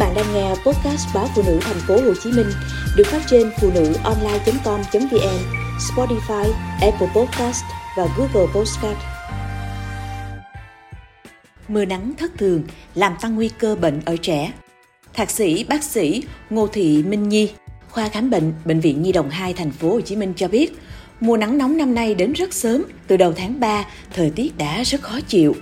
bạn đang nghe podcast báo phụ nữ thành phố Hồ Chí Minh được phát trên phụ nữ online.com.vn, Spotify, Apple Podcast và Google Podcast. Mưa nắng thất thường làm tăng nguy cơ bệnh ở trẻ. Thạc sĩ bác sĩ Ngô Thị Minh Nhi, khoa khám bệnh bệnh viện Nhi đồng 2 thành phố Hồ Chí Minh cho biết, mùa nắng nóng năm nay đến rất sớm, từ đầu tháng 3, thời tiết đã rất khó chịu.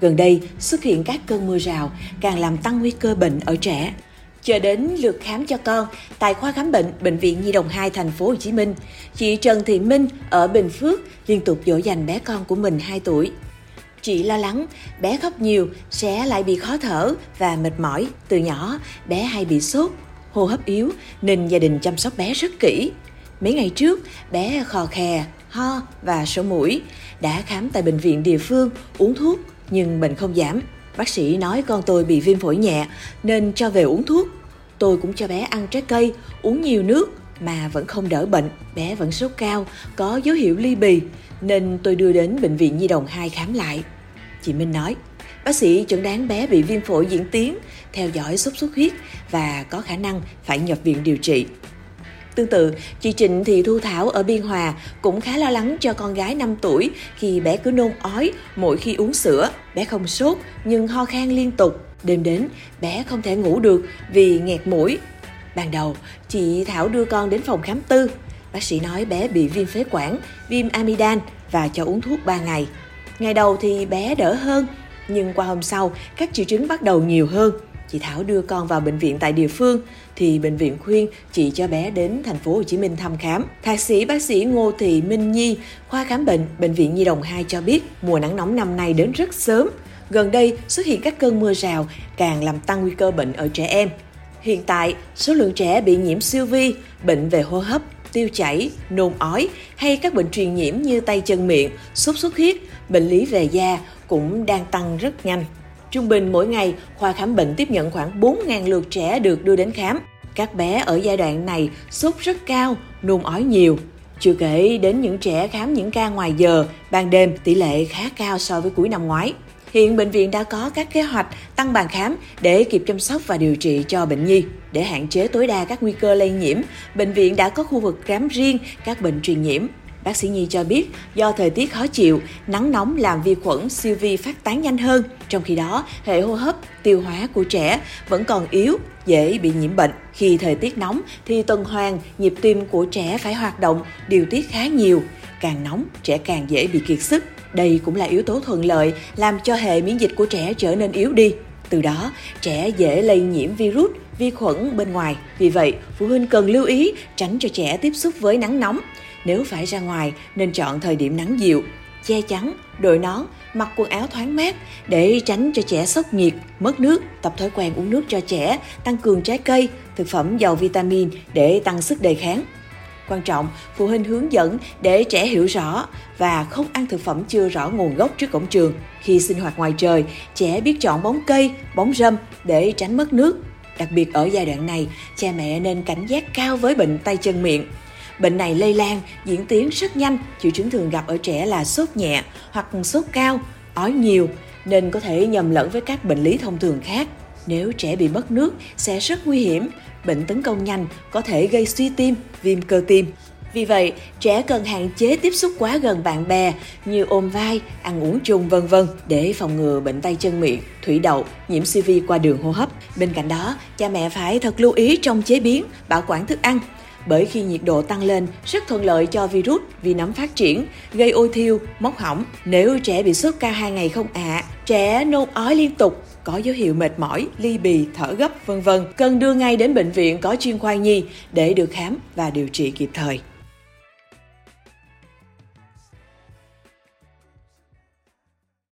Gần đây xuất hiện các cơn mưa rào càng làm tăng nguy cơ bệnh ở trẻ. Chờ đến lượt khám cho con tại khoa khám bệnh bệnh viện Nhi đồng 2 thành phố Hồ Chí Minh, chị Trần Thị Minh ở Bình Phước liên tục dỗ dành bé con của mình 2 tuổi. Chị lo lắng bé khóc nhiều sẽ lại bị khó thở và mệt mỏi. Từ nhỏ bé hay bị sốt, hô hấp yếu nên gia đình chăm sóc bé rất kỹ. Mấy ngày trước bé khò khè, ho và sổ mũi. Đã khám tại bệnh viện địa phương, uống thuốc nhưng bệnh không giảm. Bác sĩ nói con tôi bị viêm phổi nhẹ nên cho về uống thuốc. Tôi cũng cho bé ăn trái cây, uống nhiều nước mà vẫn không đỡ bệnh. Bé vẫn sốt cao, có dấu hiệu ly bì nên tôi đưa đến bệnh viện Nhi đồng 2 khám lại. Chị Minh nói, bác sĩ chẩn đoán bé bị viêm phổi diễn tiến, theo dõi sốt xuất huyết và có khả năng phải nhập viện điều trị. Tương tự, chị Trịnh Thị Thu Thảo ở Biên Hòa cũng khá lo lắng cho con gái 5 tuổi khi bé cứ nôn ói mỗi khi uống sữa. Bé không sốt nhưng ho khan liên tục. Đêm đến, bé không thể ngủ được vì nghẹt mũi. Ban đầu, chị Thảo đưa con đến phòng khám tư. Bác sĩ nói bé bị viêm phế quản, viêm amidan và cho uống thuốc 3 ngày. Ngày đầu thì bé đỡ hơn, nhưng qua hôm sau, các triệu chứng bắt đầu nhiều hơn chị Thảo đưa con vào bệnh viện tại địa phương thì bệnh viện khuyên chị cho bé đến thành phố Hồ Chí Minh thăm khám. Thạc sĩ bác sĩ Ngô Thị Minh Nhi, khoa khám bệnh bệnh viện Nhi đồng 2 cho biết mùa nắng nóng năm nay đến rất sớm. Gần đây xuất hiện các cơn mưa rào càng làm tăng nguy cơ bệnh ở trẻ em. Hiện tại, số lượng trẻ bị nhiễm siêu vi, bệnh về hô hấp, tiêu chảy, nôn ói hay các bệnh truyền nhiễm như tay chân miệng, sốt xuất huyết, bệnh lý về da cũng đang tăng rất nhanh. Trung bình mỗi ngày, khoa khám bệnh tiếp nhận khoảng 4.000 lượt trẻ được đưa đến khám. Các bé ở giai đoạn này sốt rất cao, nôn ói nhiều. Chưa kể đến những trẻ khám những ca ngoài giờ, ban đêm tỷ lệ khá cao so với cuối năm ngoái. Hiện bệnh viện đã có các kế hoạch tăng bàn khám để kịp chăm sóc và điều trị cho bệnh nhi. Để hạn chế tối đa các nguy cơ lây nhiễm, bệnh viện đã có khu vực khám riêng các bệnh truyền nhiễm. Bác sĩ Nhi cho biết, do thời tiết khó chịu, nắng nóng làm vi khuẩn siêu vi phát tán nhanh hơn. Trong khi đó, hệ hô hấp, tiêu hóa của trẻ vẫn còn yếu, dễ bị nhiễm bệnh. Khi thời tiết nóng thì tuần hoàn, nhịp tim của trẻ phải hoạt động, điều tiết khá nhiều. Càng nóng, trẻ càng dễ bị kiệt sức. Đây cũng là yếu tố thuận lợi làm cho hệ miễn dịch của trẻ trở nên yếu đi. Từ đó, trẻ dễ lây nhiễm virus, vi khuẩn bên ngoài. Vì vậy, phụ huynh cần lưu ý tránh cho trẻ tiếp xúc với nắng nóng. Nếu phải ra ngoài nên chọn thời điểm nắng dịu, che chắn, đội nón, mặc quần áo thoáng mát để tránh cho trẻ sốc nhiệt, mất nước, tập thói quen uống nước cho trẻ, tăng cường trái cây, thực phẩm giàu vitamin để tăng sức đề kháng. Quan trọng, phụ huynh hướng dẫn để trẻ hiểu rõ và không ăn thực phẩm chưa rõ nguồn gốc trước cổng trường. Khi sinh hoạt ngoài trời, trẻ biết chọn bóng cây, bóng râm để tránh mất nước. Đặc biệt ở giai đoạn này, cha mẹ nên cảnh giác cao với bệnh tay chân miệng. Bệnh này lây lan, diễn tiến rất nhanh, triệu chứng thường gặp ở trẻ là sốt nhẹ hoặc sốt cao, ói nhiều, nên có thể nhầm lẫn với các bệnh lý thông thường khác. Nếu trẻ bị mất nước sẽ rất nguy hiểm, bệnh tấn công nhanh có thể gây suy tim, viêm cơ tim. Vì vậy, trẻ cần hạn chế tiếp xúc quá gần bạn bè như ôm vai, ăn uống chung vân vân để phòng ngừa bệnh tay chân miệng, thủy đậu, nhiễm CV qua đường hô hấp. Bên cạnh đó, cha mẹ phải thật lưu ý trong chế biến, bảo quản thức ăn bởi khi nhiệt độ tăng lên rất thuận lợi cho virus vi nấm phát triển, gây ôi thiêu, móc hỏng. Nếu trẻ bị sốt cao hai ngày không ạ, à, trẻ nôn ói liên tục, có dấu hiệu mệt mỏi, ly bì, thở gấp, vân vân, cần đưa ngay đến bệnh viện có chuyên khoa nhi để được khám và điều trị kịp thời.